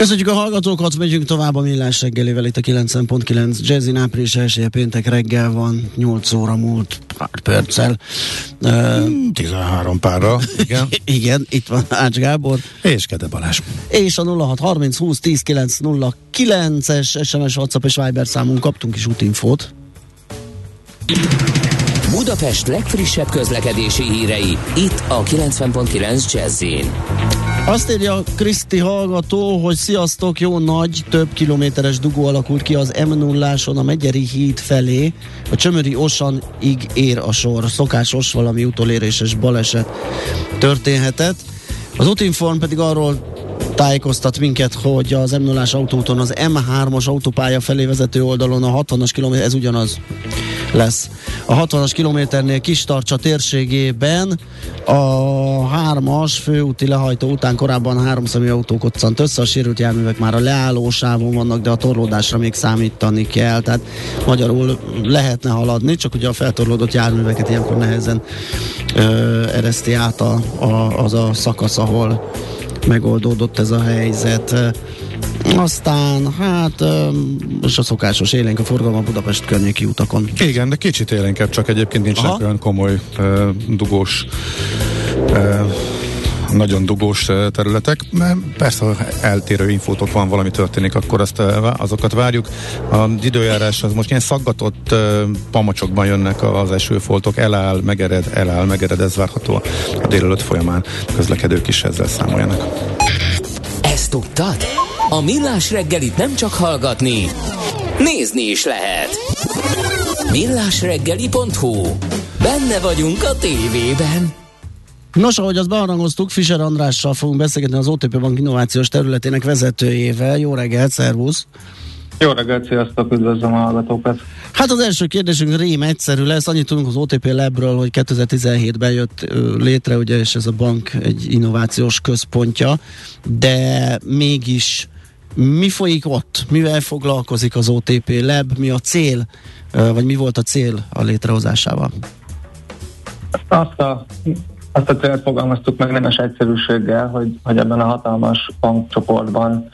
Köszönjük a hallgatókat, megyünk tovább a millás reggelivel itt a 90.9 Jazzy április első péntek reggel van, 8 óra múlt pár perccel. Uh, 13 párra, igen. igen, itt van Ács Gábor. És Kede Balázs. És a 0630 20 10 909-es SMS, WhatsApp és Viber számunk kaptunk is útinfót. Budapest legfrissebb közlekedési hírei, itt a 90.9 jazz azt írja Kriszti hallgató, hogy sziasztok, jó nagy, több kilométeres dugó alakult ki az m 0 a Megyeri híd felé. A Csömöri Osanig ér a sor. Szokásos valami utoléréses baleset történhetett. Az útinform pedig arról tájékoztat minket, hogy az m 0 autóton az M3-as autópálya felé vezető oldalon a 60-as kilométer, ez ugyanaz lesz. A 60-as kilométernél Kistarcsa térségében a 3-as főúti lehajtó után korábban három autó koccant össze, a sérült járművek már a leállósávon vannak, de a torlódásra még számítani kell, tehát magyarul lehetne haladni, csak ugye a feltorlódott járműveket ilyenkor nehezen ö, ereszti át a, a, az a szakasz, ahol megoldódott ez a helyzet. Aztán, hát, most a szokásos élénk a forgalom a Budapest környéki utakon. Igen, de kicsit élénkebb, csak egyébként Aha. olyan komoly dugós nagyon dugós területek. Persze, ha eltérő infótok van, valami történik, akkor azt, azokat várjuk. Az időjárás az most ilyen szaggatott pamacsokban jönnek az esőfoltok, eláll, megered, eláll, megered, ez várható a délelőtt folyamán. Közlekedők is ezzel számoljanak. Ezt tudtad? A Millás reggelit nem csak hallgatni, nézni is lehet. Millásreggeli.hu Benne vagyunk a tévében. Nos, ahogy azt beharangoztuk, Fischer Andrással fogunk beszélgetni az OTP Bank innovációs területének vezetőjével. Jó reggelt, szervusz! Jó reggelt, sziasztok, üdvözlöm a hallgatókat! Hát az első kérdésünk rém egyszerű lesz. Annyit tudunk az OTP Labről, hogy 2017-ben jött létre, ugye, és ez a bank egy innovációs központja, de mégis mi folyik ott? Mivel foglalkozik az OTP Lab? Mi a cél, vagy mi volt a cél a létrehozásával? Azt a azt a célt fogalmaztuk meg nemes egyszerűséggel, hogy, hogy ebben a hatalmas bankcsoportban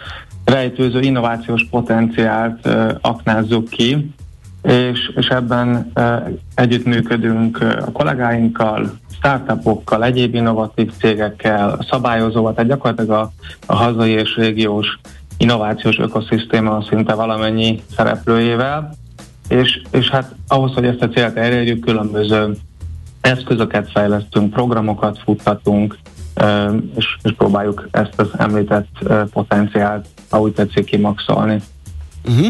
rejtőző innovációs potenciált uh, aknázzuk ki, és, és ebben uh, együttműködünk a kollégáinkkal, startupokkal, egyéb innovatív cégekkel, szabályozóval, tehát gyakorlatilag a, a hazai és régiós innovációs ökoszisztéma szinte valamennyi szereplőjével, és, és hát ahhoz, hogy ezt a célt elérjük, különböző eszközöket fejlesztünk, programokat futtatunk, és, és próbáljuk ezt az említett potenciált, ahogy tetszik, kimaxolni. Uh-huh.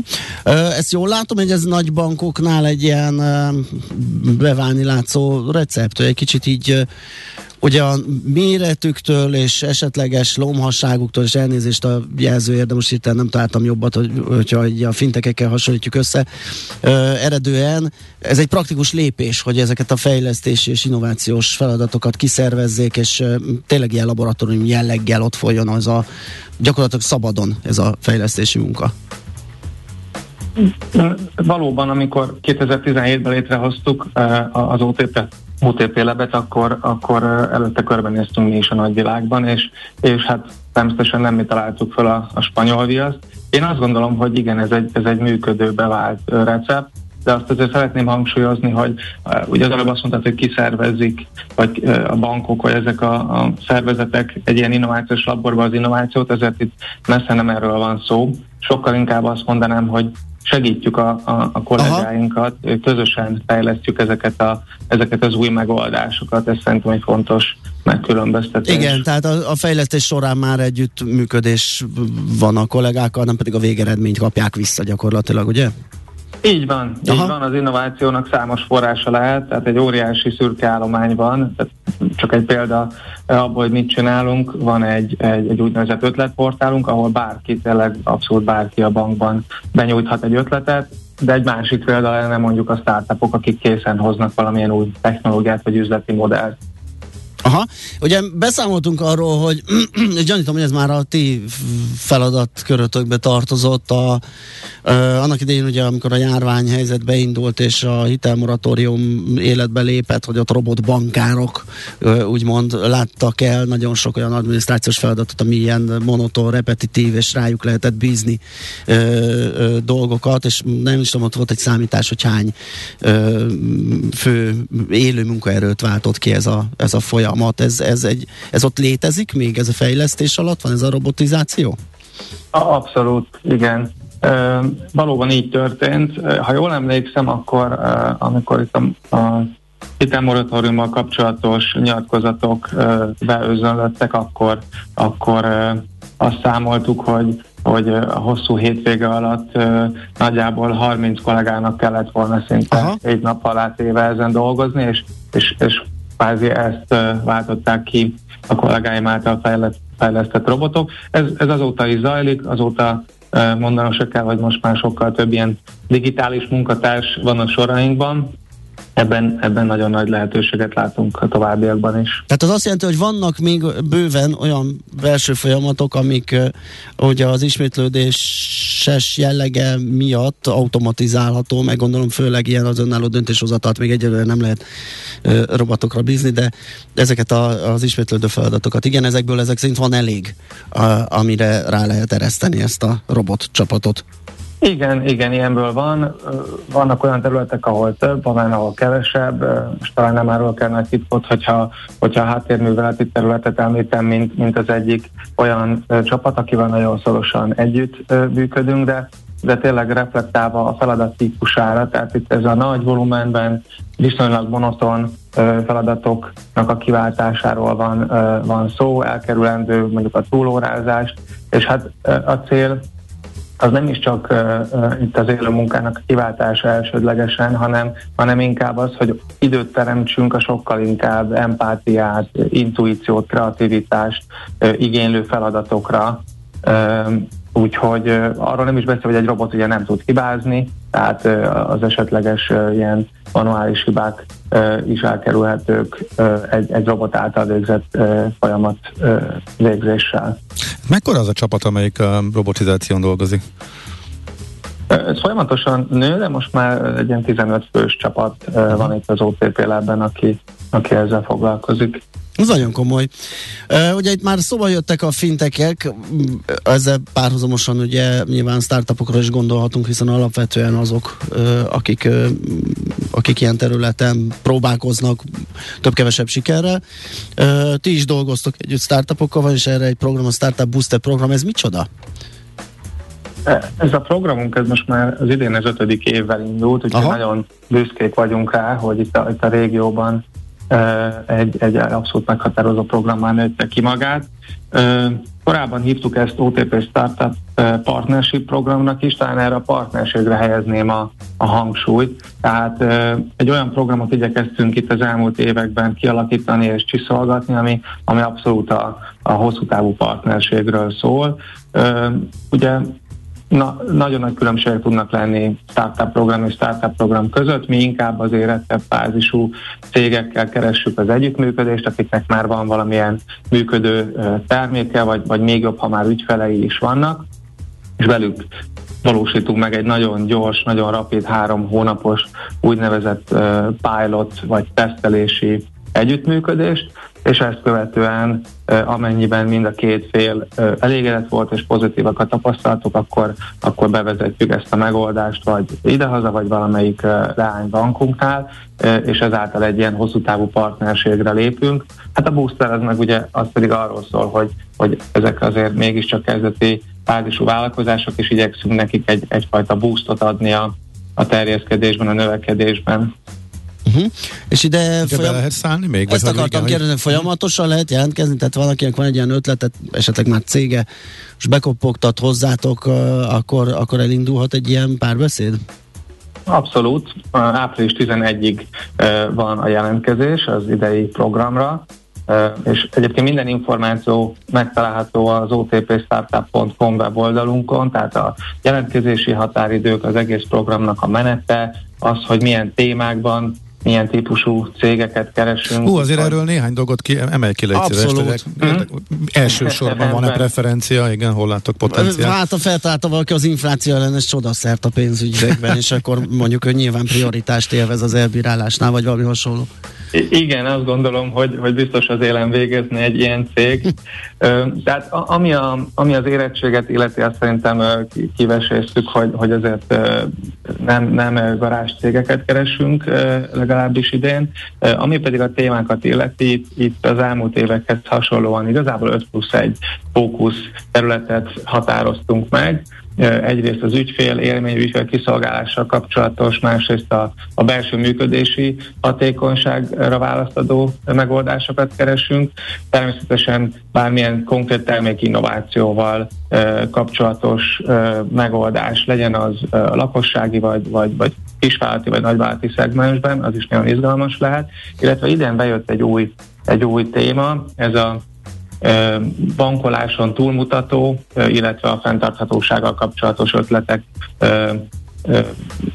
Ezt jól látom, hogy ez nagy bankoknál egy ilyen beválni látszó recept, hogy egy kicsit így Ugye a méretüktől és esetleges lomhasságuktól, és elnézést a jelzőért, de most itt nem találtam jobbat, hogy, hogyha a fintekekkel hasonlítjuk össze, ö, eredően ez egy praktikus lépés, hogy ezeket a fejlesztési és innovációs feladatokat kiszervezzék, és ö, tényleg ilyen laboratórium jelleggel ott folyjon az a gyakorlatilag szabadon ez a fejlesztési munka. Valóban, amikor 2017-ben létrehoztuk az OTP OTP lebet, akkor, akkor előtte körbenéztünk mi is a nagyvilágban, és, és hát természetesen nem mi találtuk fel a, a spanyol viaszt. Én azt gondolom, hogy igen, ez egy, ez egy működő, bevált recept, de azt azért szeretném hangsúlyozni, hogy uh, ugye az előbb azt mondtad, hogy kiszervezik, vagy uh, a bankok, vagy ezek a, a szervezetek egy ilyen innovációs laborba az innovációt, ezért itt messze nem erről van szó. Sokkal inkább azt mondanám, hogy segítjük a, a, a kollégáinkat, Aha. közösen fejlesztjük ezeket, a, ezeket az új megoldásokat, ez szerintem egy fontos megkülönböztetés. Igen, tehát a, a fejlesztés során már együtt működés van a kollégákkal, nem pedig a végeredményt kapják vissza gyakorlatilag, ugye? Így van, Aha. így van, az innovációnak számos forrása lehet, tehát egy óriási szürke állomány van, tehát csak egy példa abból, hogy mit csinálunk, van egy, egy, egy úgynevezett ötletportálunk, ahol bárki, tényleg abszolút bárki a bankban benyújthat egy ötletet, de egy másik példa lenne mondjuk a startupok, akik készen hoznak valamilyen új technológiát vagy üzleti modellt. Aha, ugye beszámoltunk arról, hogy gyanítom, hogy ez már a ti feladatkörötökbe tartozott. A, a, annak idején ugye, amikor a járványhelyzet beindult, és a hitelmoratórium életbe lépett, hogy ott robotbankárok úgymond láttak el nagyon sok olyan adminisztrációs feladatot, ami ilyen monoton, repetitív, és rájuk lehetett bízni ö, ö, dolgokat, és nem is tudom, ott volt egy számítás, hogy hány ö, fő élő munkaerőt váltott ki ez a, ez a folyam folyamat, ez, ez, egy, ez ott létezik még, ez a fejlesztés alatt van, ez a robotizáció? Abszolút, igen. E, valóban így történt. Ha jól emlékszem, akkor e, amikor itt a, a hitelmoratóriummal kapcsolatos nyilatkozatok e, beözönlöttek, akkor, akkor e, azt számoltuk, hogy hogy a hosszú hétvége alatt uh, nagyjából 30 kollégának kellett volna szinte Aha. egy nap alá téve ezen dolgozni, és, és, és kvázi ezt váltották ki a kollégáim által fejlesztett robotok. Ez, ez azóta is zajlik, azóta mondanom se kell, hogy most már sokkal több ilyen digitális munkatárs van a sorainkban, ebben, ebben nagyon nagy lehetőséget látunk a továbbiakban is. Tehát az azt jelenti, hogy vannak még bőven olyan belső folyamatok, amik ugye az ismétlődéses jellege miatt automatizálható, meg gondolom főleg ilyen az önálló döntéshozatalt még egyelőre nem lehet robotokra bízni, de ezeket a, az ismétlődő feladatokat, igen, ezekből ezek szerint van elég, amire rá lehet ereszteni ezt a robot csapatot. Igen, igen, ilyenből van. Vannak olyan területek, ahol több, van ahol kevesebb. Most talán nem arról kell nagy titkot, hogyha, hogyha a háttérműveleti területet említem, mint, mint az egyik olyan csapat, akivel nagyon szorosan együtt működünk, de de tényleg reflektálva a feladat típusára, tehát itt ez a nagy volumenben viszonylag monoton feladatoknak a kiváltásáról van, van szó, elkerülendő mondjuk a túlórázást, és hát a cél az nem is csak uh, itt az élő munkának kiváltása elsődlegesen, hanem, hanem inkább az, hogy időt teremtsünk a sokkal inkább empátiát, intuíciót, kreativitást uh, igénylő feladatokra, uh, Úgyhogy arról nem is beszél, hogy egy robot ugye nem tud hibázni, tehát az esetleges ilyen manuális hibák is elkerülhetők egy, egy robot által végzett folyamat végzéssel. Mekkora az a csapat, amelyik a robotizáción dolgozik? Ez folyamatosan nő, de most már egy ilyen 15 fős csapat van itt az OTP lában, aki, aki ezzel foglalkozik. Ez nagyon komoly. Ugye itt már szóba jöttek a fintekek, ezzel párhuzamosan ugye nyilván startupokra is gondolhatunk, hiszen alapvetően azok, akik, akik ilyen területen próbálkoznak több-kevesebb sikerrel. Ti is dolgoztok együtt startupokkal, van is erre egy program, a Startup Booster program, ez micsoda? Ez a programunk ez most már az idén az ötödik évvel indult, úgyhogy Aha. nagyon büszkék vagyunk rá, hogy itt a, itt a régióban egy, egy abszolút meghatározó programmal nőtte ki magát. Korábban hívtuk ezt OTP Startup Partnership programnak is, talán erre a partnerségre helyezném a, a hangsúlyt. Tehát egy olyan programot igyekeztünk itt az elmúlt években kialakítani és csiszolgatni, ami, ami abszolút a, a hosszú távú partnerségről szól. Ugye Na, nagyon nagy különbségek tudnak lenni startup program és startup program között. Mi inkább az érettebb fázisú cégekkel keressük az együttműködést, akiknek már van valamilyen működő terméke, vagy, vagy még jobb, ha már ügyfelei is vannak, és velük valósítunk meg egy nagyon gyors, nagyon rapid, három hónapos úgynevezett pilot vagy tesztelési együttműködést, és ezt követően amennyiben mind a két fél elégedett volt és pozitívak a tapasztalatok, akkor, akkor bevezetjük ezt a megoldást, vagy idehaza, vagy valamelyik leánybankunknál, és ezáltal egy ilyen hosszú távú partnerségre lépünk. Hát a booster az meg ugye az pedig arról szól, hogy, hogy ezek azért mégiscsak kezdeti fázisú vállalkozások, és igyekszünk nekik egy, egyfajta boostot adni a, a terjeszkedésben, a növekedésben. Uh-huh. És ide ide folyam... lehet szállni még? Ezt akartam igen, kérdezni, hogy... folyamatosan lehet jelentkezni, tehát valakinek van egy ilyen ötletet, esetleg már cége, és bekopogtat hozzátok, akkor, akkor elindulhat egy ilyen párbeszéd? Abszolút. Április 11-ig van a jelentkezés az idei programra, és egyébként minden információ megtalálható az otpstartup.com weboldalunkon, tehát a jelentkezési határidők, az egész programnak a menete, az, hogy milyen témákban milyen típusú cégeket keresünk. Hú, azért erről néhány dolgot ki, emelj ki egy Abszolút. Mm-hmm. Elsősorban van-e preferencia, igen, hol látok potenciált? Hát a feltalálta valaki az infláció ellenes csodaszert a pénzügyekben, és akkor mondjuk, hogy nyilván prioritást élvez az elbírálásnál, vagy valami hasonló. Igen, azt gondolom, hogy, hogy biztos az élen végezni egy ilyen cég. Tehát ami, a, ami az érettséget illeti, azt szerintem kiveséztük, hogy, hogy azért nem, nem garázs cégeket keresünk legalábbis idén. Ami pedig a témákat illeti, itt az elmúlt évekhez hasonlóan igazából 5 plusz 1 fókusz területet határoztunk meg, egyrészt az ügyfél élmény, ügyfél kiszolgálással kapcsolatos, másrészt a, a belső működési hatékonyságra választadó megoldásokat keresünk. Természetesen bármilyen konkrét termék innovációval kapcsolatos megoldás legyen az lakossági vagy, vagy, vagy kisvállalati vagy nagyvállalati szegmensben, az is nagyon izgalmas lehet. Illetve idén bejött egy új, egy új téma, ez a bankoláson túlmutató, illetve a fenntarthatósággal kapcsolatos ötletek,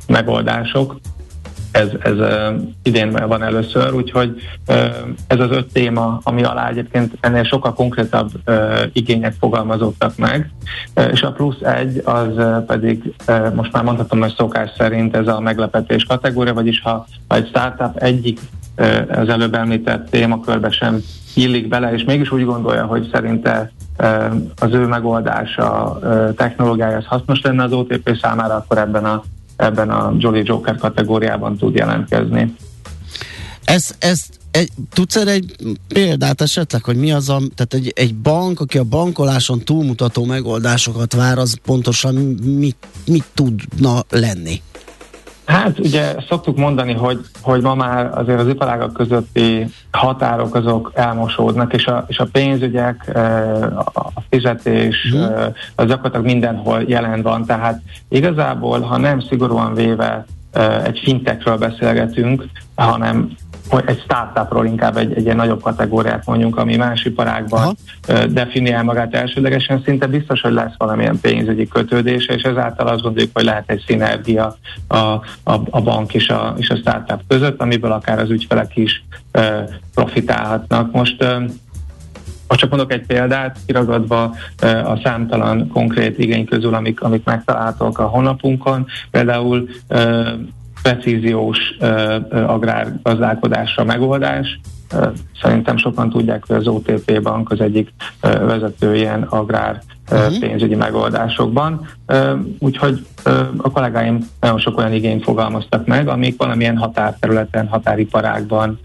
megoldások. Ez, ez idén van először, úgyhogy ez az öt téma, ami alá egyébként ennél sokkal konkrétabb igények fogalmazottak meg, és a plusz egy az pedig most már mondhatom, hogy szokás szerint ez a meglepetés kategória, vagyis ha, ha egy startup egyik az előbb említett témakörbe sem illik bele, és mégis úgy gondolja, hogy szerinte az ő megoldása, technológiája az hasznos lenne az OTP számára, akkor ebben a, ebben a Jolly Joker kategóriában tud jelentkezni. Ez, ez egy, tudsz erre egy példát esetleg, hogy mi az a, tehát egy, egy bank, aki a bankoláson túlmutató megoldásokat vár, az pontosan mit, mit tudna lenni? Hát ugye szoktuk mondani, hogy, hogy ma már azért az iparágak közötti határok azok elmosódnak, és a, és a pénzügyek, eh, a fizetés, mm. az gyakorlatilag mindenhol jelen van, tehát igazából, ha nem szigorúan véve eh, egy fintekről beszélgetünk, hanem egy startupról inkább egy, egy ilyen nagyobb kategóriát mondjunk, ami más iparágban Aha. definiál magát elsődlegesen, szinte biztos, hogy lesz valamilyen pénzügyi kötődése, és ezáltal azt gondoljuk, hogy lehet egy szinergia a, a, a bank és a, és a startup között, amiből akár az ügyfelek is uh, profitálhatnak. Most uh, ha csak mondok egy példát, kiragadva a számtalan konkrét igény közül, amik, amik megtaláltak a honlapunkon, például precíziós agrárgazdálkodásra megoldás. Szerintem sokan tudják, hogy az OTP bank az egyik vezető ilyen agrár uh-huh. pénzügyi megoldásokban. Úgyhogy a kollégáim nagyon sok olyan igényt fogalmaztak meg, amik valamilyen határterületen, határiparágban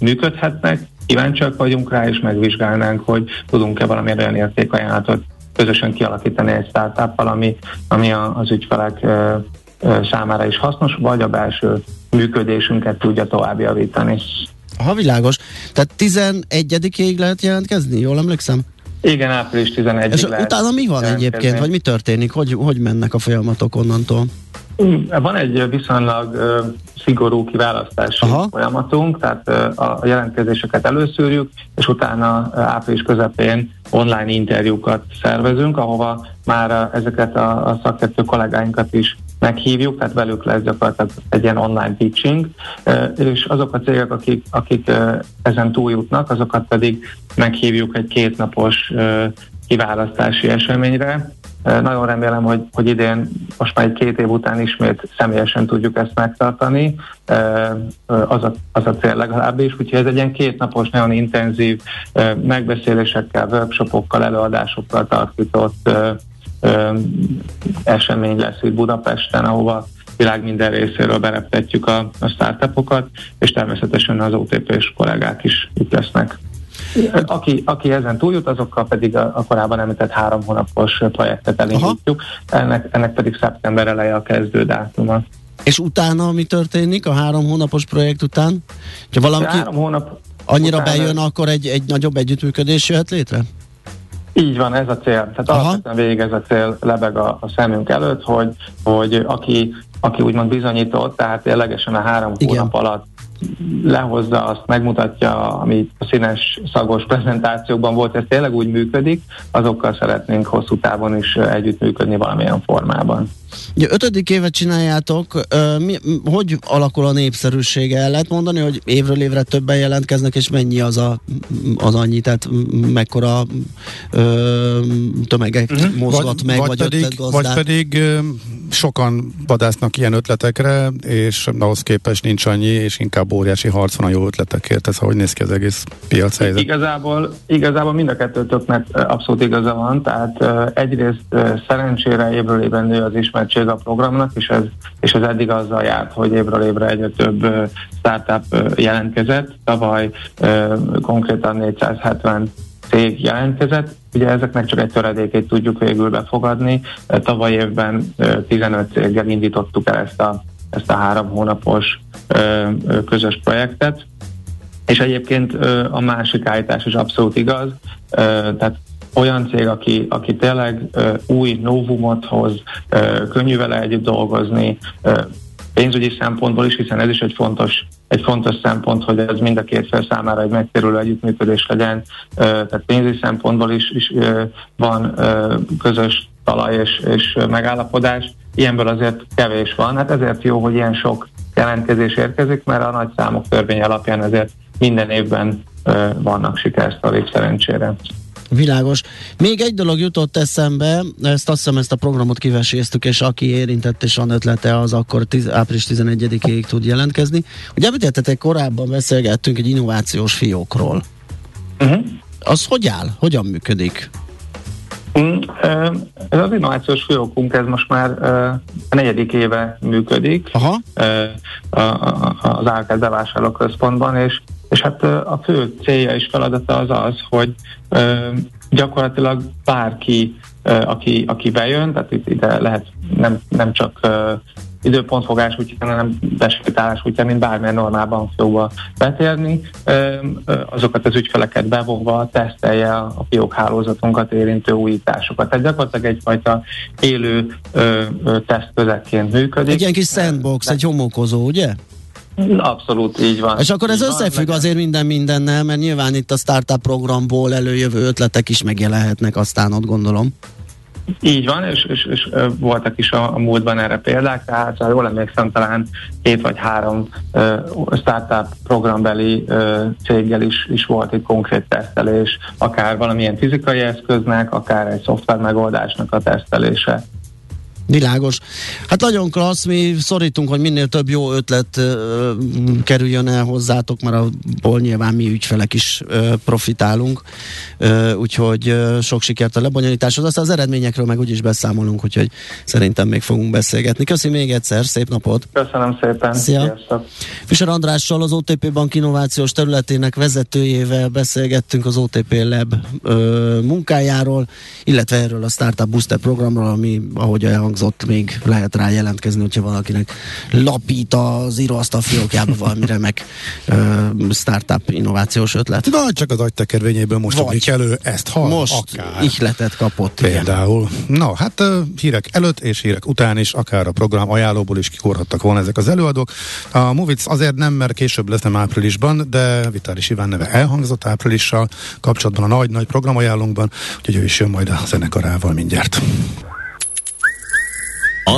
működhetnek. Kíváncsiak vagyunk rá, és megvizsgálnánk, hogy tudunk-e valamilyen olyan értékajánlatot közösen kialakítani egy startup ami, ami az ügyfelek számára is hasznos, vagy a belső működésünket tudja tovább javítani. Ha világos. Tehát 11-ig lehet jelentkezni, jól emlékszem? Igen, április 11 És lehet utána mi van egyébként, vagy mi történik? Hogy, hogy mennek a folyamatok onnantól? Van egy viszonylag uh, szigorú kiválasztási Aha. folyamatunk, tehát uh, a jelentkezéseket előszűrjük, és utána uh, április közepén online interjúkat szervezünk, ahova már ezeket a, a szakértő kollégáinkat is meghívjuk, tehát velük lesz gyakorlatilag egy ilyen online pitching, és azok a cégek, akik, akik ezen túljutnak, azokat pedig meghívjuk egy kétnapos kiválasztási eseményre. Nagyon remélem, hogy, hogy idén most már egy két év után ismét személyesen tudjuk ezt megtartani. Az a, az a cél legalábbis. Úgyhogy ez egy ilyen kétnapos, nagyon intenzív megbeszélésekkel, workshopokkal, előadásokkal tartított esemény lesz itt Budapesten, ahova világ minden részéről bereptetjük a, a startupokat, és természetesen az OTP-s kollégák is itt lesznek. Aki, aki ezen túljut, azokkal pedig a, a korábban említett három hónapos projektet elindítjuk, ennek, ennek pedig szeptember eleje a kezdő dátuma. És utána mi történik a három hónapos projekt után? Ha valaki három hónap annyira utána... bejön, akkor egy, egy nagyobb együttműködés jöhet létre? Így van, ez a cél. Tehát Aha. alapvetően végig ez a cél lebeg a, a szemünk előtt, hogy, hogy aki aki úgymond bizonyított, tehát ténylegesen a három Igen. hónap alatt lehozza, azt megmutatja, amit a színes szagos prezentációkban volt, ez tényleg úgy működik, azokkal szeretnénk hosszú távon is együttműködni valamilyen formában. Ugye ötödik évet csináljátok, mi, hogy alakul a népszerűsége? El lehet mondani, hogy évről évre többen jelentkeznek, és mennyi az a, az annyi, tehát mekkora ö, tömegek uh-huh. mozgat vagy, meg, vagy, vagy pedig, Vagy pedig ö, sokan vadásznak ilyen ötletekre, és ahhoz képest nincs annyi, és inkább óriási harc van a jó ötletekért. Ez hogy néz ki az egész piac helyzet? Igazából, igazából mind a kettőtöknek abszolút igaza van, tehát egyrészt szerencsére évről évben nő az ismert ismertség a programnak, és ez, és ez eddig azzal járt, hogy évről évre egyre több startup jelentkezett. Tavaly konkrétan 470 cég jelentkezett. Ugye ezeknek csak egy töredékét tudjuk végül befogadni. Tavaly évben 15 céggel indítottuk el ezt a, ezt a három hónapos közös projektet. És egyébként a másik állítás is abszolút igaz, tehát olyan cég, aki, aki tényleg új novumot hoz, könnyű vele együtt dolgozni, pénzügyi szempontból is, hiszen ez is egy fontos, egy fontos szempont, hogy ez mind a két fél számára egy megtérülő együttműködés legyen, tehát pénzügyi szempontból is, is van közös talaj és, és megállapodás. Ilyenből azért kevés van, hát ezért jó, hogy ilyen sok jelentkezés érkezik, mert a nagy számok törvény alapján ezért minden évben vannak sikersztorik szerencsére. Világos. Még egy dolog jutott eszembe, ezt azt hiszem ezt a programot kiveséztük, és aki érintett és van ötlete, az akkor tiz, április 11-ig tud jelentkezni. Ugye említettetek korábban beszélgettünk egy innovációs fiókról. Uh-huh. Az hogy áll? Hogyan működik? Mm, ez az innovációs fiókunk, ez most már a negyedik éve működik Aha. az Árkád bevásárlóközpontban, és és hát a fő célja és feladata az az, hogy gyakorlatilag bárki, aki, aki bejön, tehát itt ide lehet nem, nem csak időpontfogás útján, hanem besétálás útján, mint bármilyen normálban fogva betérni, azokat az ügyfeleket bevonva tesztelje a fiók hálózatunkat érintő újításokat. Tehát gyakorlatilag egyfajta élő tesztközekként működik. Egy ilyen kis sandbox, egy homokozó, ugye? Abszolút így van. És akkor ez így összefügg van, azért minden mindennel, mert nyilván itt a startup programból előjövő ötletek is megjelenhetnek aztán ott gondolom. Így van, és, és, és voltak is a, a múltban erre példák, tehát ha jól emlékszem, talán két vagy három uh, startup programbeli uh, céggel is, is volt egy konkrét tesztelés, akár valamilyen fizikai eszköznek, akár egy szoftver megoldásnak a tesztelése. Világos. Hát nagyon klassz, mi szorítunk, hogy minél több jó ötlet uh, kerüljön el hozzátok, mert abból nyilván mi ügyfelek is uh, profitálunk, uh, úgyhogy uh, sok sikert a lebonyolításhoz, aztán az eredményekről meg úgyis beszámolunk, úgyhogy szerintem még fogunk beszélgetni. Köszi még egyszer, szép napot! Köszönöm szépen! Szia! Sziasztok. Fischer Andrással, az OTP Bank innovációs területének vezetőjével beszélgettünk az OTP Lab uh, munkájáról, illetve erről a Startup Booster programról, ami ahogy olyan elhangzott, még lehet rá jelentkezni, hogyha valakinek lapít az íróasztal fiókjába valami remek uh, startup innovációs ötlet. Na, csak az agytekervényéből most Vagy. elő ezt hall, Most akár. ihletet kapott. Például. Igen. Na, hát hírek előtt és hírek után is, akár a program ajánlóból is kikorhattak volna ezek az előadók. A Movic azért nem, mert később lesz nem áprilisban, de Vitális Iván neve elhangzott áprilissal kapcsolatban a nagy-nagy programajánlónkban, úgyhogy ő is jön majd a zenekarával mindjárt.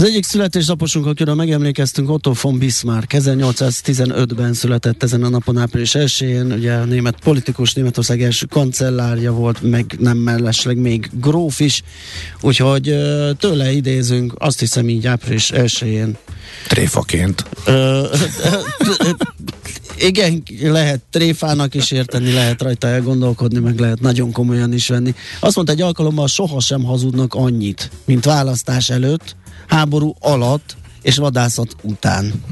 Az egyik születésnaposunk, akiről megemlékeztünk, Otto von Bismarck, 1815-ben született ezen a napon április 1-én, ugye a német politikus, Németország első kancellárja volt, meg nem mellesleg még gróf is, úgyhogy tőle idézünk, azt hiszem így április 1-én. Tréfaként. igen, lehet tréfának is érteni, lehet rajta elgondolkodni, meg lehet nagyon komolyan is venni. Azt mondta egy alkalommal, sohasem hazudnak annyit, mint választás előtt, háború alatt és vadászat után.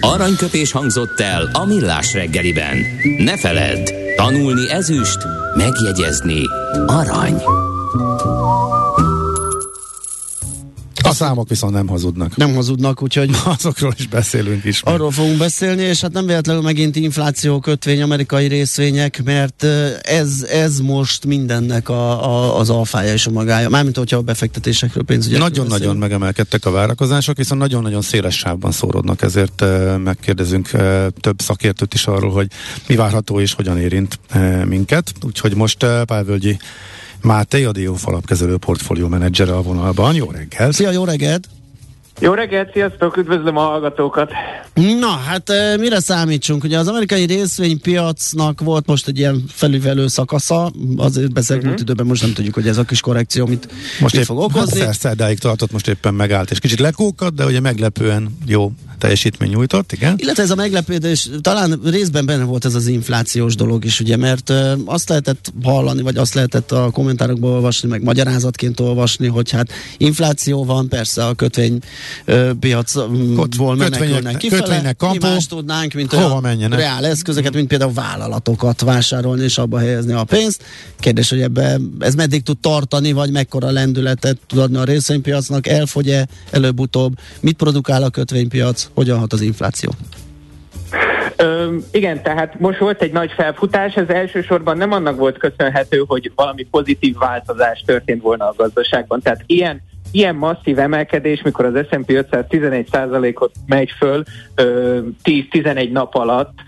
Aranyköpés hangzott el a millás reggeliben. Ne feledd, tanulni ezüst, megjegyezni arany. A számok viszont nem hazudnak. Nem hazudnak, úgyhogy... Azokról is beszélünk is. Arról fogunk beszélni, és hát nem véletlenül megint infláció kötvény, amerikai részvények, mert ez, ez most mindennek a, a, az alfája és a magája. Mármint, hogyha a befektetésekről pénzügyek. Nagyon-nagyon megemelkedtek a várakozások, viszont nagyon-nagyon széles sávban szórodnak, ezért uh, megkérdezünk uh, több szakértőt is arról, hogy mi várható és hogyan érint minket. Úgyhogy most uh, Pálvölgyi Máté, a Dióf alapkezelő portfólió menedzsere a vonalban. Jó reggelt! Szia, jó reggelt! Jó reggelt, sziasztok, üdvözlöm a hallgatókat! Na, hát mire számítsunk? Ugye az amerikai részvénypiacnak volt most egy ilyen felüvelő szakasza, azért beszélünk uh-huh. időben, most nem tudjuk, hogy ez a kis korrekció mit, most mit fog okozni. Hát szerdáig tartott, most éppen megállt, és kicsit lekókat, de ugye meglepően jó teljesítmény nyújtott, igen. Illetve ez a meglepődés, talán részben benne volt ez az inflációs dolog is, ugye, mert azt lehetett hallani, vagy azt lehetett a kommentárokból olvasni, meg magyarázatként olvasni, hogy hát infláció van, persze a kötvény piacból menekülnek kifele. kampó, mi más tudnánk, mint hova menjenek? reál eszközöket, mint például vállalatokat vásárolni és abba helyezni a pénzt. Kérdés, hogy ebbe ez meddig tud tartani, vagy mekkora lendületet tud adni a részvénypiacnak, elfogy-e előbb-utóbb, mit produkál a kötvénypiac, hogyan hat az infláció? Ö, igen, tehát most volt egy nagy felfutás, ez elsősorban nem annak volt köszönhető, hogy valami pozitív változás történt volna a gazdaságban. Tehát ilyen ilyen masszív emelkedés, mikor az S&P 500 11%-ot megy föl 10-11 nap alatt,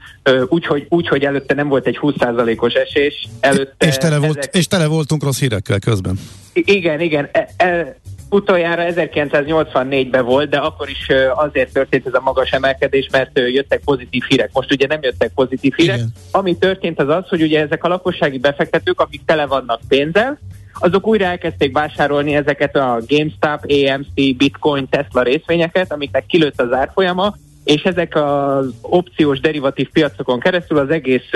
úgyhogy úgy, hogy előtte nem volt egy 20%-os esés. Előtte és, tele volt, ezek... és tele voltunk rossz hírekkel közben. Igen, igen. E, e, utoljára 1984-ben volt, de akkor is azért történt ez a magas emelkedés, mert jöttek pozitív hírek. Most ugye nem jöttek pozitív hírek. Igen. Ami történt az az, hogy ugye ezek a lakossági befektetők, akik tele vannak pénzzel, azok újra elkezdték vásárolni ezeket a GameStop, AMC, Bitcoin, Tesla részvényeket, amiknek kilőtt az árfolyama, és ezek az opciós derivatív piacokon keresztül az egész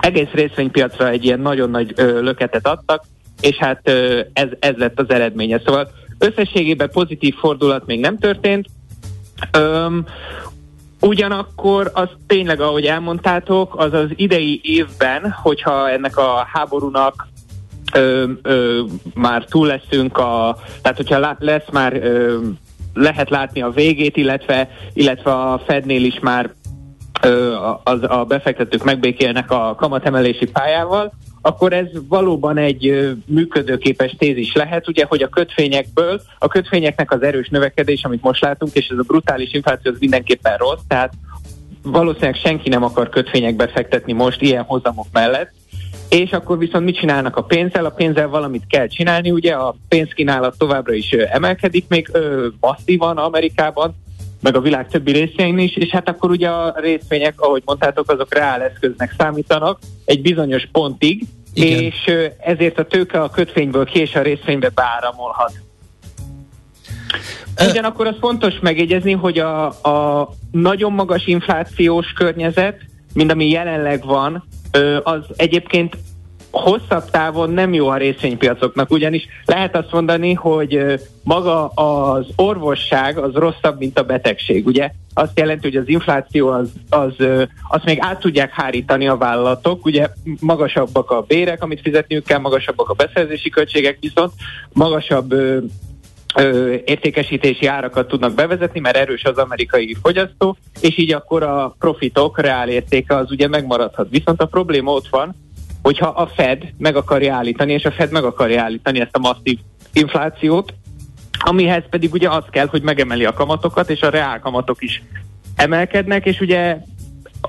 egész részvénypiacra egy ilyen nagyon nagy löketet adtak, és hát ez, ez lett az eredménye. Szóval összességében pozitív fordulat még nem történt. Öm, Ugyanakkor az tényleg, ahogy elmondtátok, az az idei évben, hogyha ennek a háborúnak ö, ö, már túl leszünk, a, tehát hogyha lesz már, ö, lehet látni a végét, illetve, illetve a Fednél is már ö, az, a befektetők megbékélnek a kamatemelési pályával, akkor ez valóban egy működőképes tézis lehet, ugye, hogy a kötvényekből, a kötvényeknek az erős növekedés, amit most látunk, és ez a brutális infláció az mindenképpen rossz, tehát valószínűleg senki nem akar kötvényekbe fektetni most ilyen hozamok mellett, és akkor viszont mit csinálnak a pénzzel? A pénzzel valamit kell csinálni, ugye a pénzkínálat továbbra is emelkedik még ö, masszívan Amerikában, meg a világ többi részein is, és hát akkor ugye a részvények, ahogy mondtátok, azok reál eszköznek számítanak egy bizonyos pontig, Igen. és ezért a tőke a kötvényből ki és a részvénybe beáramolhat. Ugyanakkor az fontos megjegyezni, hogy a, a nagyon magas inflációs környezet, mint ami jelenleg van, az egyébként hosszabb távon nem jó a részvénypiacoknak, ugyanis lehet azt mondani, hogy maga az orvosság az rosszabb, mint a betegség, ugye? Azt jelenti, hogy az infláció az, az, azt még át tudják hárítani a vállalatok, ugye magasabbak a bérek, amit fizetniük kell, magasabbak a beszerzési költségek, viszont magasabb ö, értékesítési árakat tudnak bevezetni, mert erős az amerikai fogyasztó, és így akkor a profitok reál értéke az ugye megmaradhat. Viszont a probléma ott van, hogyha a Fed meg akarja állítani, és a Fed meg akarja állítani ezt a masszív inflációt, amihez pedig ugye az kell, hogy megemeli a kamatokat, és a reál kamatok is emelkednek, és ugye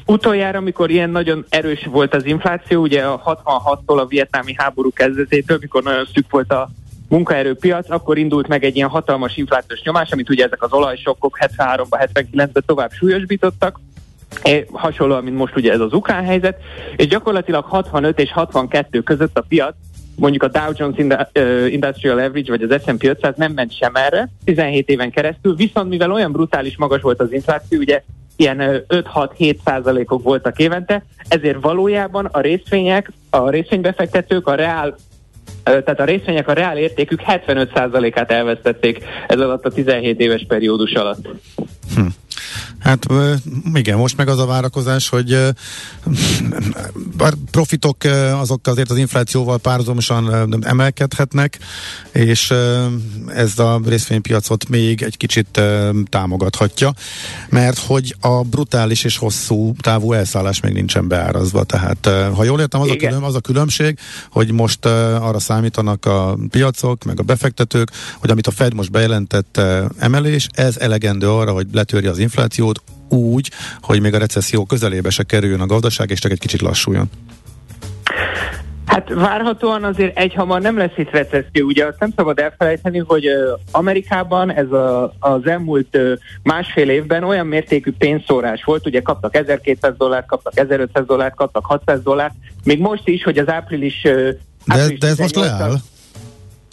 utoljára, amikor ilyen nagyon erős volt az infláció, ugye a 66-tól a vietnámi háború kezdetétől, mikor nagyon szűk volt a munkaerőpiac, akkor indult meg egy ilyen hatalmas inflációs nyomás, amit ugye ezek az olajsokkok 73-ban, 79-ben tovább súlyosbítottak, hasonlóan, mint most ugye ez az ukrán helyzet, és gyakorlatilag 65 és 62 között a piac, mondjuk a Dow Jones Industrial Average vagy az S&P 500 nem ment sem erre 17 éven keresztül, viszont mivel olyan brutális magas volt az infláció, ugye ilyen 5-6-7 százalékok voltak évente, ezért valójában a részvények, a részvénybefektetők a reál tehát a részvények a reál értékük 75%-át elvesztették ez alatt a 17 éves periódus alatt. Hm. Hát igen, most meg az a várakozás, hogy profitok azok azért az inflációval párhuzamosan emelkedhetnek, és ez a részvénypiacot még egy kicsit támogathatja, mert hogy a brutális és hosszú távú elszállás még nincsen beárazva, tehát ha jól értem, az a, külön, az a különbség, hogy most arra számítanak a piacok, meg a befektetők, hogy amit a Fed most bejelentett emelés, ez elegendő arra, hogy letörje az inflációt úgy, hogy még a recesszió közelébe se kerüljön a gazdaság, és csak egy kicsit lassuljon. Hát várhatóan azért egyhamar nem lesz itt recesszió. Ugye azt nem szabad elfelejteni, hogy Amerikában ez a, az elmúlt másfél évben olyan mértékű pénzszórás volt, ugye kaptak 1200 dollárt, kaptak 1500 dollárt, kaptak 600 dollárt, még most is, hogy az április... április de, de ez most leáll?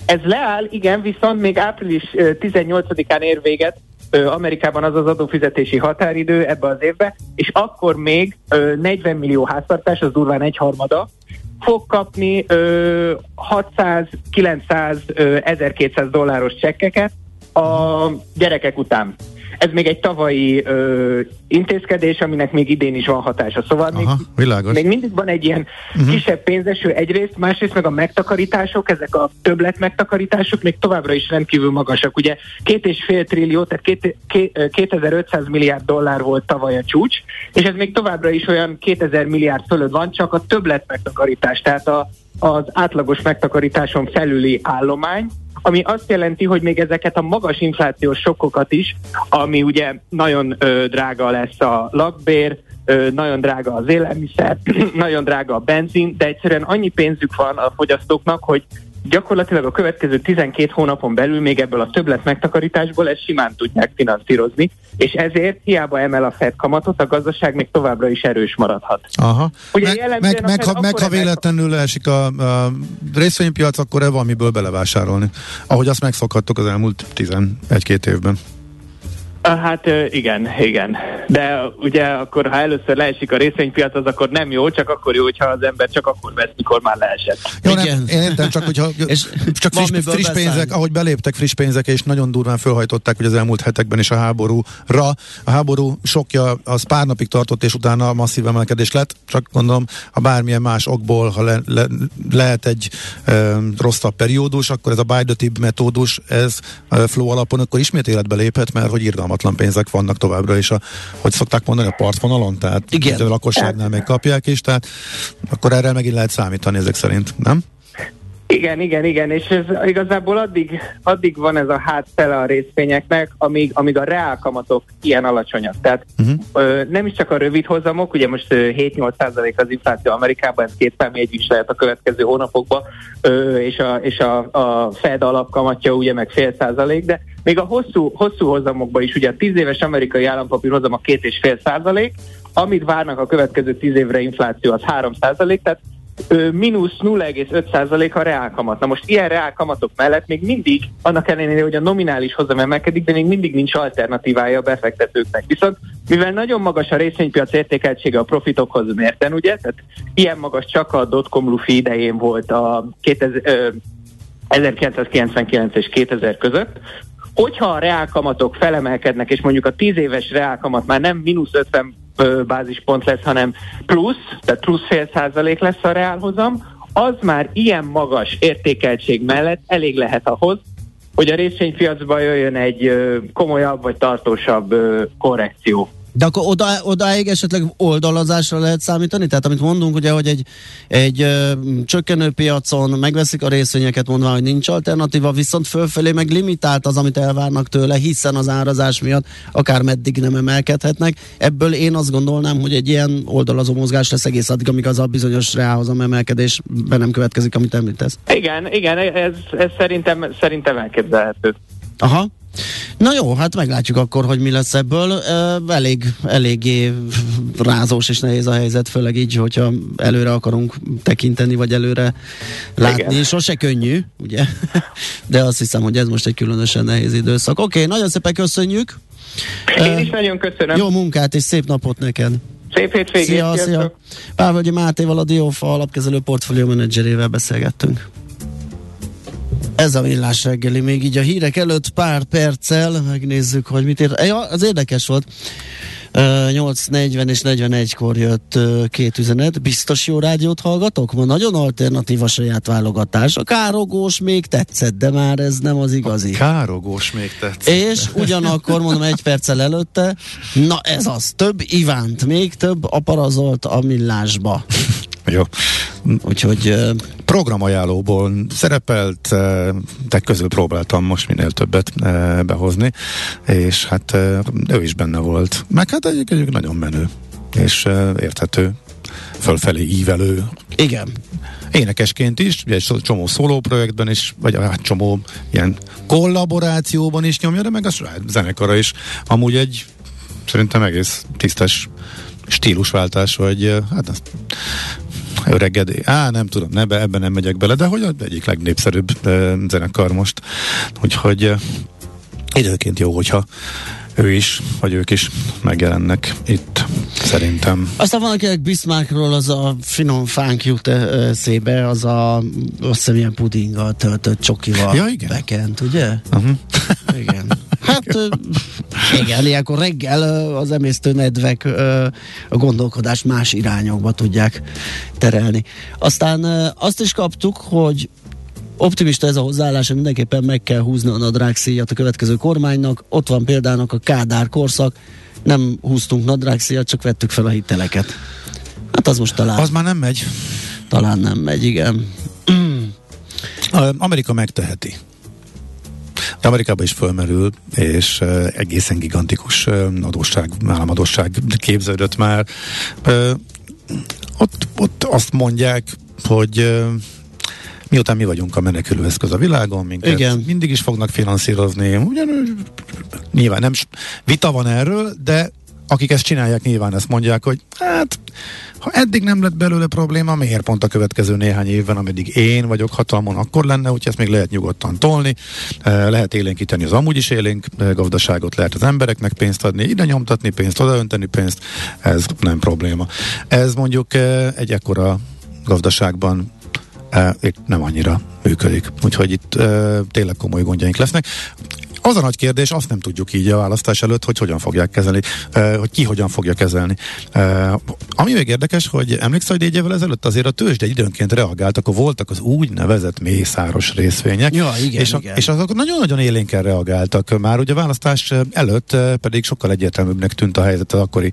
Ez leáll, igen, viszont még április 18-án ér véget Amerikában az az adófizetési határidő ebbe az évbe, és akkor még 40 millió háztartás, az durván egyharmada, fog kapni 600, 900, 1200 dolláros csekkeket a gyerekek után. Ez még egy tavalyi ö, intézkedés, aminek még idén is van hatása. Szóval Aha, még, világos. még mindig van egy ilyen uh-huh. kisebb pénzeső egyrészt, másrészt meg a megtakarítások, ezek a többlet megtakarítások még továbbra is rendkívül magasak. Ugye két és fél trillió, tehát két, két, 2500 milliárd dollár volt tavaly a csúcs, és ez még továbbra is olyan 2000 milliárd fölött van, csak a többlet megtakarítás, tehát a, az átlagos megtakarításon felüli állomány, ami azt jelenti, hogy még ezeket a magas inflációs sokkokat is, ami ugye nagyon ö, drága lesz a lakbér, nagyon drága az élelmiszer, nagyon drága a benzin, de egyszerűen annyi pénzük van a fogyasztóknak, hogy gyakorlatilag a következő 12 hónapon belül még ebből a többlet megtakarításból ezt simán tudják finanszírozni, és ezért hiába emel a Fed kamatot, a gazdaság még továbbra is erős maradhat. Aha. Ugye meg, meg, meg, ha, meg ha véletlenül leesik a, a részvénypiac, akkor e valamiből belevásárolni, ahogy azt megszokhattuk az elmúlt 11-2 évben. Hát igen, igen. De ugye akkor, ha először leesik a részvénypiac, az akkor nem jó, csak akkor jó, hogyha az ember csak akkor vesz, mikor már leesett. Jó, igen. Nem, én értem, csak hogyha és csak friss, friss pénzek, ahogy beléptek friss pénzek, és nagyon durván felhajtották hogy az elmúlt hetekben is a háborúra. A háború sokja az pár napig tartott, és utána masszív emelkedés lett. Csak gondolom, ha bármilyen más okból, ha le, le, lehet egy e, rosszabb periódus, akkor ez a buy the tip metódus, ez e, flow alapon akkor ismét életbe léphet, mert hogy írtam irgalmatlan pénzek vannak továbbra is, a, hogy szokták mondani, a partvonalon, tehát Igen. a lakosságnál még kapják is, tehát akkor erre megint lehet számítani ezek szerint, nem? Igen, igen, igen, és ez igazából addig, addig van ez a hátfele a részvényeknek, amíg, amíg a reálkamatok ilyen alacsonyak. Tehát uh-huh. ö, nem is csak a rövid hozamok, ugye most 7-8 százalék az infláció Amerikában, ez két számjegy is lehet a következő hónapokban, ö, és, a, és a, a Fed alapkamatja ugye meg fél százalék, de még a hosszú, hosszú hozamokban is, ugye a 10 éves amerikai állampapír hozam a két és fél százalék, amit várnak a következő 10 évre infláció az 3 százalék, tehát mínusz 0,5% a reálkamat. Na most ilyen reálkamatok mellett még mindig, annak ellenére, hogy a nominális hozam emelkedik, de még mindig nincs alternatívája a befektetőknek. Viszont mivel nagyon magas a részvénypiac értékeltsége a profitokhoz mérten, ugye, tehát ilyen magas csak a dotcom lufi idején volt a 2000, ö, 1999 és 2000 között, hogyha a reálkamatok felemelkednek, és mondjuk a 10 éves reálkamat már nem mínusz 50 bázispont lesz, hanem plusz, tehát plusz fél százalék lesz a reálhozam, az már ilyen magas értékeltség mellett elég lehet ahhoz, hogy a részvénypiacba jöjjön egy komolyabb vagy tartósabb korrekció. De akkor oda, odáig esetleg oldalazásra lehet számítani? Tehát amit mondunk, ugye, hogy egy, egy ö, csökkenő piacon megveszik a részvényeket, mondva, hogy nincs alternatíva, viszont fölfelé meg limitált az, amit elvárnak tőle, hiszen az árazás miatt akár meddig nem emelkedhetnek. Ebből én azt gondolnám, hogy egy ilyen oldalazó mozgás lesz egész addig, amíg az a bizonyos reálhozam emelkedés be nem következik, amit említesz. Igen, igen, ez, ez szerintem, szerintem elképzelhető. Aha. Na jó, hát meglátjuk akkor, hogy mi lesz ebből. Elég, eléggé rázós és nehéz a helyzet, főleg így, hogyha előre akarunk tekinteni, vagy előre látni. Igen. Sose könnyű, ugye? De azt hiszem, hogy ez most egy különösen nehéz időszak. Oké, okay, nagyon szépen köszönjük. Én is nagyon köszönöm. Jó munkát és szép napot neked. Szép hétvégét. Szia, szia. Pávölgyi Mátéval a Diófa alapkezelő portfólió menedzserével beszélgettünk. Ez a villás reggeli, még így a hírek előtt pár perccel megnézzük, hogy mit ér. Ja, az érdekes volt. 8.40 és 41-kor jött két üzenet. Biztos jó rádiót hallgatok? Ma nagyon alternatív a saját válogatás. A károgós még tetszett, de már ez nem az igazi. A károgós még tetszett. És ugyanakkor mondom egy perccel előtte, na ez az, több Ivánt, még több aparazolt a millásba. Jó. Úgyhogy programajánlóból szerepelt, de közül próbáltam most minél többet behozni, és hát ő is benne volt. Meg hát egyébként nagyon menő, és érthető, fölfelé ívelő. Igen. Énekesként is, ugye egy csomó szóló projektben is, vagy hát csomó ilyen kollaborációban is nyomja, de meg a zenekara is. Amúgy egy szerintem egész tisztes stílusváltás, vagy hát öregedé. Á, nem tudom, ne, ebben nem megyek bele, de hogy az egyik legnépszerűbb e, zenekar most. Úgyhogy e, időként jó, hogyha ő is, vagy ők is megjelennek itt, szerintem. Aztán van, akinek Bismarckról az a finom fánk jut eszébe, az a azt hiszem ilyen pudinggal töltött csokival ja, igen. bekent, ugye? Uh-huh. Igen. Igen, ilyenkor reggel az emésztő nedvek a gondolkodást más irányokba tudják terelni. Aztán azt is kaptuk, hogy optimista ez a hozzáállás, hogy mindenképpen meg kell húzni a nadrágszíjat a következő kormánynak. Ott van például a Kádár korszak, nem húztunk nadrágszíjat, csak vettük fel a hiteleket. Hát az most talán... Az már nem megy. Talán nem megy, igen. Amerika megteheti. Amerikában is fölmerül, és egészen gigantikus adósság, államadóság képződött már. Ott, ott azt mondják, hogy miután mi vagyunk a menekülőeszköz a világon, minket Igen. mindig is fognak finanszírozni. Ugyan, nyilván nem vita van erről, de akik ezt csinálják, nyilván ezt mondják, hogy hát, ha eddig nem lett belőle probléma, miért pont a következő néhány évben, ameddig én vagyok hatalmon, akkor lenne, úgyhogy ezt még lehet nyugodtan tolni, eh, lehet élénkíteni az amúgy is élénk eh, gazdaságot, lehet az embereknek pénzt adni, ide nyomtatni pénzt, odaönteni pénzt, ez nem probléma. Ez mondjuk eh, egy ekkora gazdaságban itt nem annyira működik. Úgyhogy itt tényleg komoly gondjaink lesznek. Az a nagy kérdés, azt nem tudjuk így a választás előtt, hogy hogyan fogják kezelni, hogy ki hogyan fogja kezelni. Ami még érdekes, hogy emlékszel, hogy négy évvel ezelőtt azért a tőzsde időnként reagált, akkor voltak az úgynevezett mészáros részvények. Ja, igen, és, a, igen. és azok nagyon-nagyon élénken reagáltak. Már ugye a választás előtt pedig sokkal egyértelműbbnek tűnt a helyzet az akkori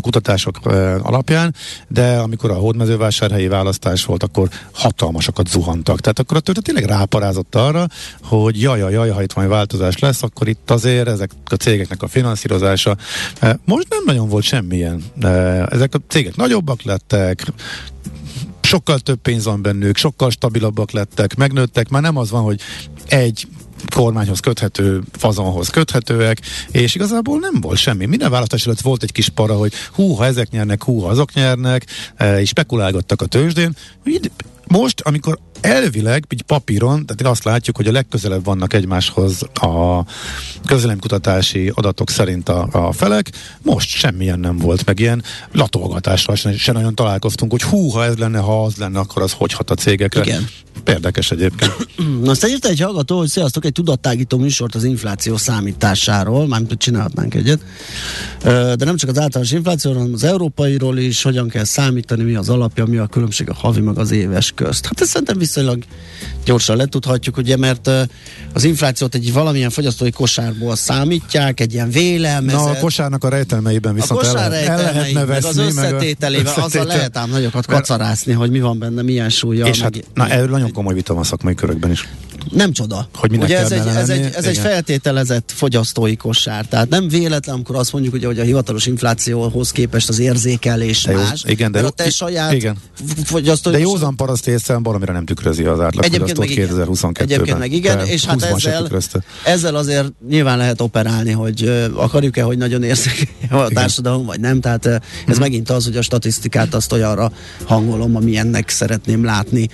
kutatások alapján, de amikor a hódmezővásárhelyi választás volt, akkor hatalmasokat zuhantak. Tehát akkor a tőzsde tényleg ráparázott arra, hogy jaj, jaj, jaj, ha itt majd változás lesz, akkor itt azért ezek a cégeknek a finanszírozása eh, most nem nagyon volt semmilyen. Eh, ezek a cégek nagyobbak lettek, sokkal több pénz van bennük, sokkal stabilabbak lettek, megnőttek, már nem az van, hogy egy kormányhoz köthető, fazonhoz köthetőek, és igazából nem volt semmi. Minden választás előtt volt egy kis para, hogy hú, ha ezek nyernek, hú, ha azok nyernek, eh, és spekulálgattak a tőzsdén. Most, amikor elvileg, így papíron, tehát azt látjuk, hogy a legközelebb vannak egymáshoz a közlemkutatási adatok szerint a, a felek, most semmilyen nem volt, meg ilyen latolgatásra se, se nagyon találkoztunk, hogy hú, ha ez lenne, ha az lenne, akkor az hogy hat a cégekre. Igen. Érdekes egyébként. Na, aztán írta egy hallgató, hogy sziasztok, egy tudattágító műsort az infláció számításáról, mármint csinálhatnánk egyet, de nem csak az általános inflációról, hanem az európairól is, hogyan kell számítani, mi az alapja, mi a különbség a havi meg az éves közt. Hát ez szerintem viszonylag gyorsan letudhatjuk, ugye, mert az inflációt egy valamilyen fogyasztói kosárból számítják, egy ilyen vélelmezet. Na, a kosárnak a rejtelmeiben viszont a kosár el, el lehet nevezni, meg az összetételével, meg azzal lehet ám nagyokat kacarászni, hogy mi van benne, milyen súlya. És meg, hát, na, erről nagyon komoly vita van szakmai körökben is. Nem csoda. Hogy ugye ez egy, ez, egy, ez egy feltételezett fogyasztói kosár. Tehát nem véletlen, amikor azt mondjuk, ugye, hogy a hivatalos inflációhoz képest az érzékelés de más. Jó, igen, de mert a te saját igen. fogyasztói De józan paraszt észre baromira nem tükrözi az átlagfogyasztót 2022-ben. Egyébként meg igen, és hát ezzel, ezzel azért nyilván lehet operálni, hogy akarjuk-e, hogy nagyon érzik a társadalom, vagy nem. Tehát ez hmm. megint az, hogy a statisztikát azt olyanra hangolom, ami ennek szeretném látni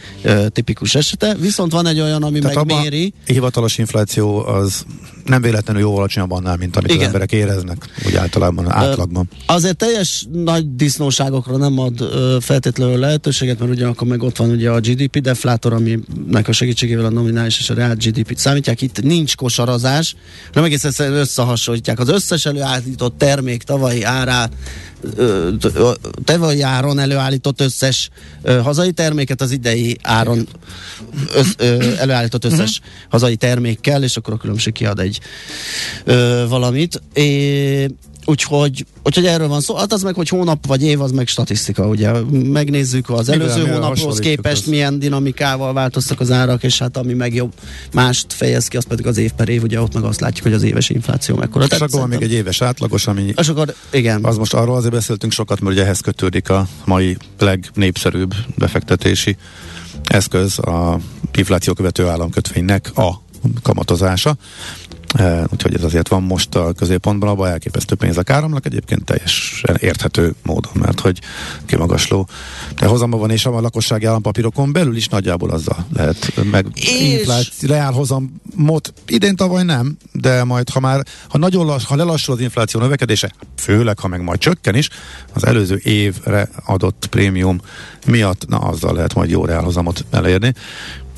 tipikus esete. Viszont van egy olyan, ami Tehát megméri. A hivatalos infláció az nem véletlenül jóval alacsonyabb annál, mint amit Igen. az emberek éreznek, úgy általában, átlagban. Azért teljes nagy disznóságokra nem ad feltétlenül lehetőséget, mert ugyanakkor meg ott van ugye a GDP deflátor, aminek a segítségével a nominális és a reál GDP-t számítják. Itt nincs kosarazás, nem egész egyszerűen összehasonlítják. Az összes előállított termék tavalyi árát tavalyi áron előállított összes hazai terméket az idei áron össz, előállított összes uh-huh. hazai termékkel, és akkor a különbség kiad egy ö, valamit. É, Úgyhogy, úgyhogy erről van szó. Hát az meg, hogy hónap vagy év, az meg statisztika, ugye. Megnézzük az előző Mivel, hónaphoz képest, az... milyen dinamikával változtak az árak, és hát ami meg jobb mást fejez ki, az pedig az év per év, ugye ott meg azt látjuk, hogy az éves infláció mekkora. És akkor még egy éves átlagos, ami... És akkor, igen. Az most arról azért beszéltünk sokat, mert ugye ehhez kötődik a mai legnépszerűbb befektetési eszköz, a infláció követő államkötvénynek a kamatozása. Úgyhogy ez azért van most a középpontban, abban elképesztő pénzek áramlak, egyébként teljesen érthető módon, mert hogy kimagasló de hozamba van, és a lakossági állampapírokon belül is nagyjából azzal lehet meg infláció, reál hozamot idén tavaly nem, de majd ha már, ha nagyon lass, ha lelassul az infláció növekedése, főleg ha meg majd csökken is, az előző évre adott prémium miatt, na azzal lehet majd jó reálhozamot elérni.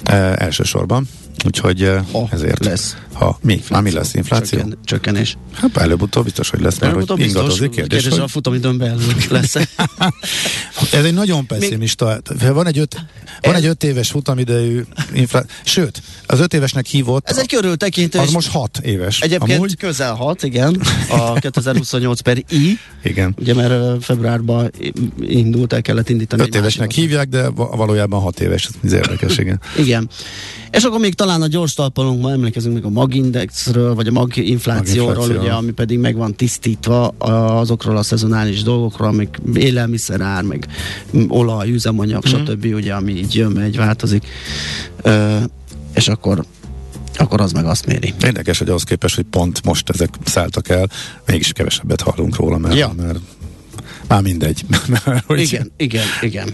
E, elsősorban. Úgyhogy ha ezért lesz. Ha mi? Infláció. mi lesz? Infláció? Csökken, csökkenés. Hát előbb-utóbb biztos, hogy lesz, mert hogy ingatozik. Kérdés, kérdés hogy... a futamidőn belül lesz. Ez egy nagyon pessimista. Még... Van egy öt, van egy öt éves futamidejű infláció. Sőt, az öt évesnek hívott. Ez egy körültekintő. Az most hat éves. Egyébként Amúgy... közel hat, igen. A 2028 per I. Igen. Ugye, mert februárban indult, el kellett indítani. Öt évesnek hívják, de valójában hat éves. Ez érdekes, igen. igen. És akkor még talán a gyors talpalunkban emlékezünk még a magindexről, vagy a maginflációról, Mag ugye, ami pedig meg van tisztítva azokról a szezonális dolgokról, amik élelmiszerár, meg olaj, üzemanyag, mm. stb., ugye, ami így jön, megy, változik. Ö, és akkor akkor az meg azt méri. Érdekes, hogy ahhoz képest, hogy pont most ezek szálltak el, mégis kevesebbet hallunk róla, mert, ja. mert már mindegy. hogy igen, igen, igen.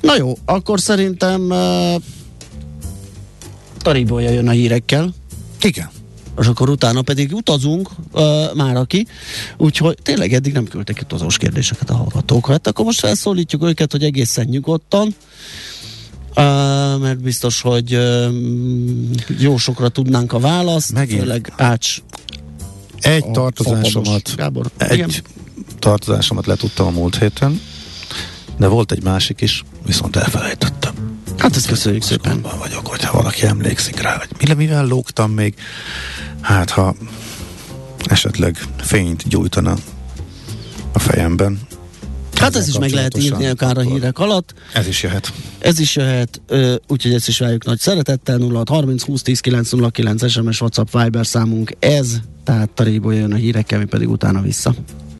Na jó, akkor szerintem uh, Taribolya jön a hírekkel. Igen. És akkor utána pedig utazunk uh, már aki, úgyhogy tényleg eddig nem küldtek utazós kérdéseket a hallgatók. Hát akkor most felszólítjuk őket, hogy egészen nyugodtan, uh, mert biztos, hogy uh, jó sokra tudnánk a választ, Megint. főleg Ács egy tartozásomat, Gábor. egy Igen. tartozásomat letudtam a múlt héten, de volt egy másik is, viszont elfelejtettem. Hát ezt köszönjük szépen. vagyok, hogyha valaki emlékszik rá, hogy mire, mivel lógtam még. Hát, ha esetleg fényt gyújtana a fejemben. Hát ez is meg lehet írni akár a hírek alatt. Ez is jöhet. Ez is jöhet, úgyhogy ezt is várjuk nagy szeretettel. 0 30 20 10 909 SMS WhatsApp Viber számunk ez, tehát Taréból jön a hírekkel, mi pedig utána vissza.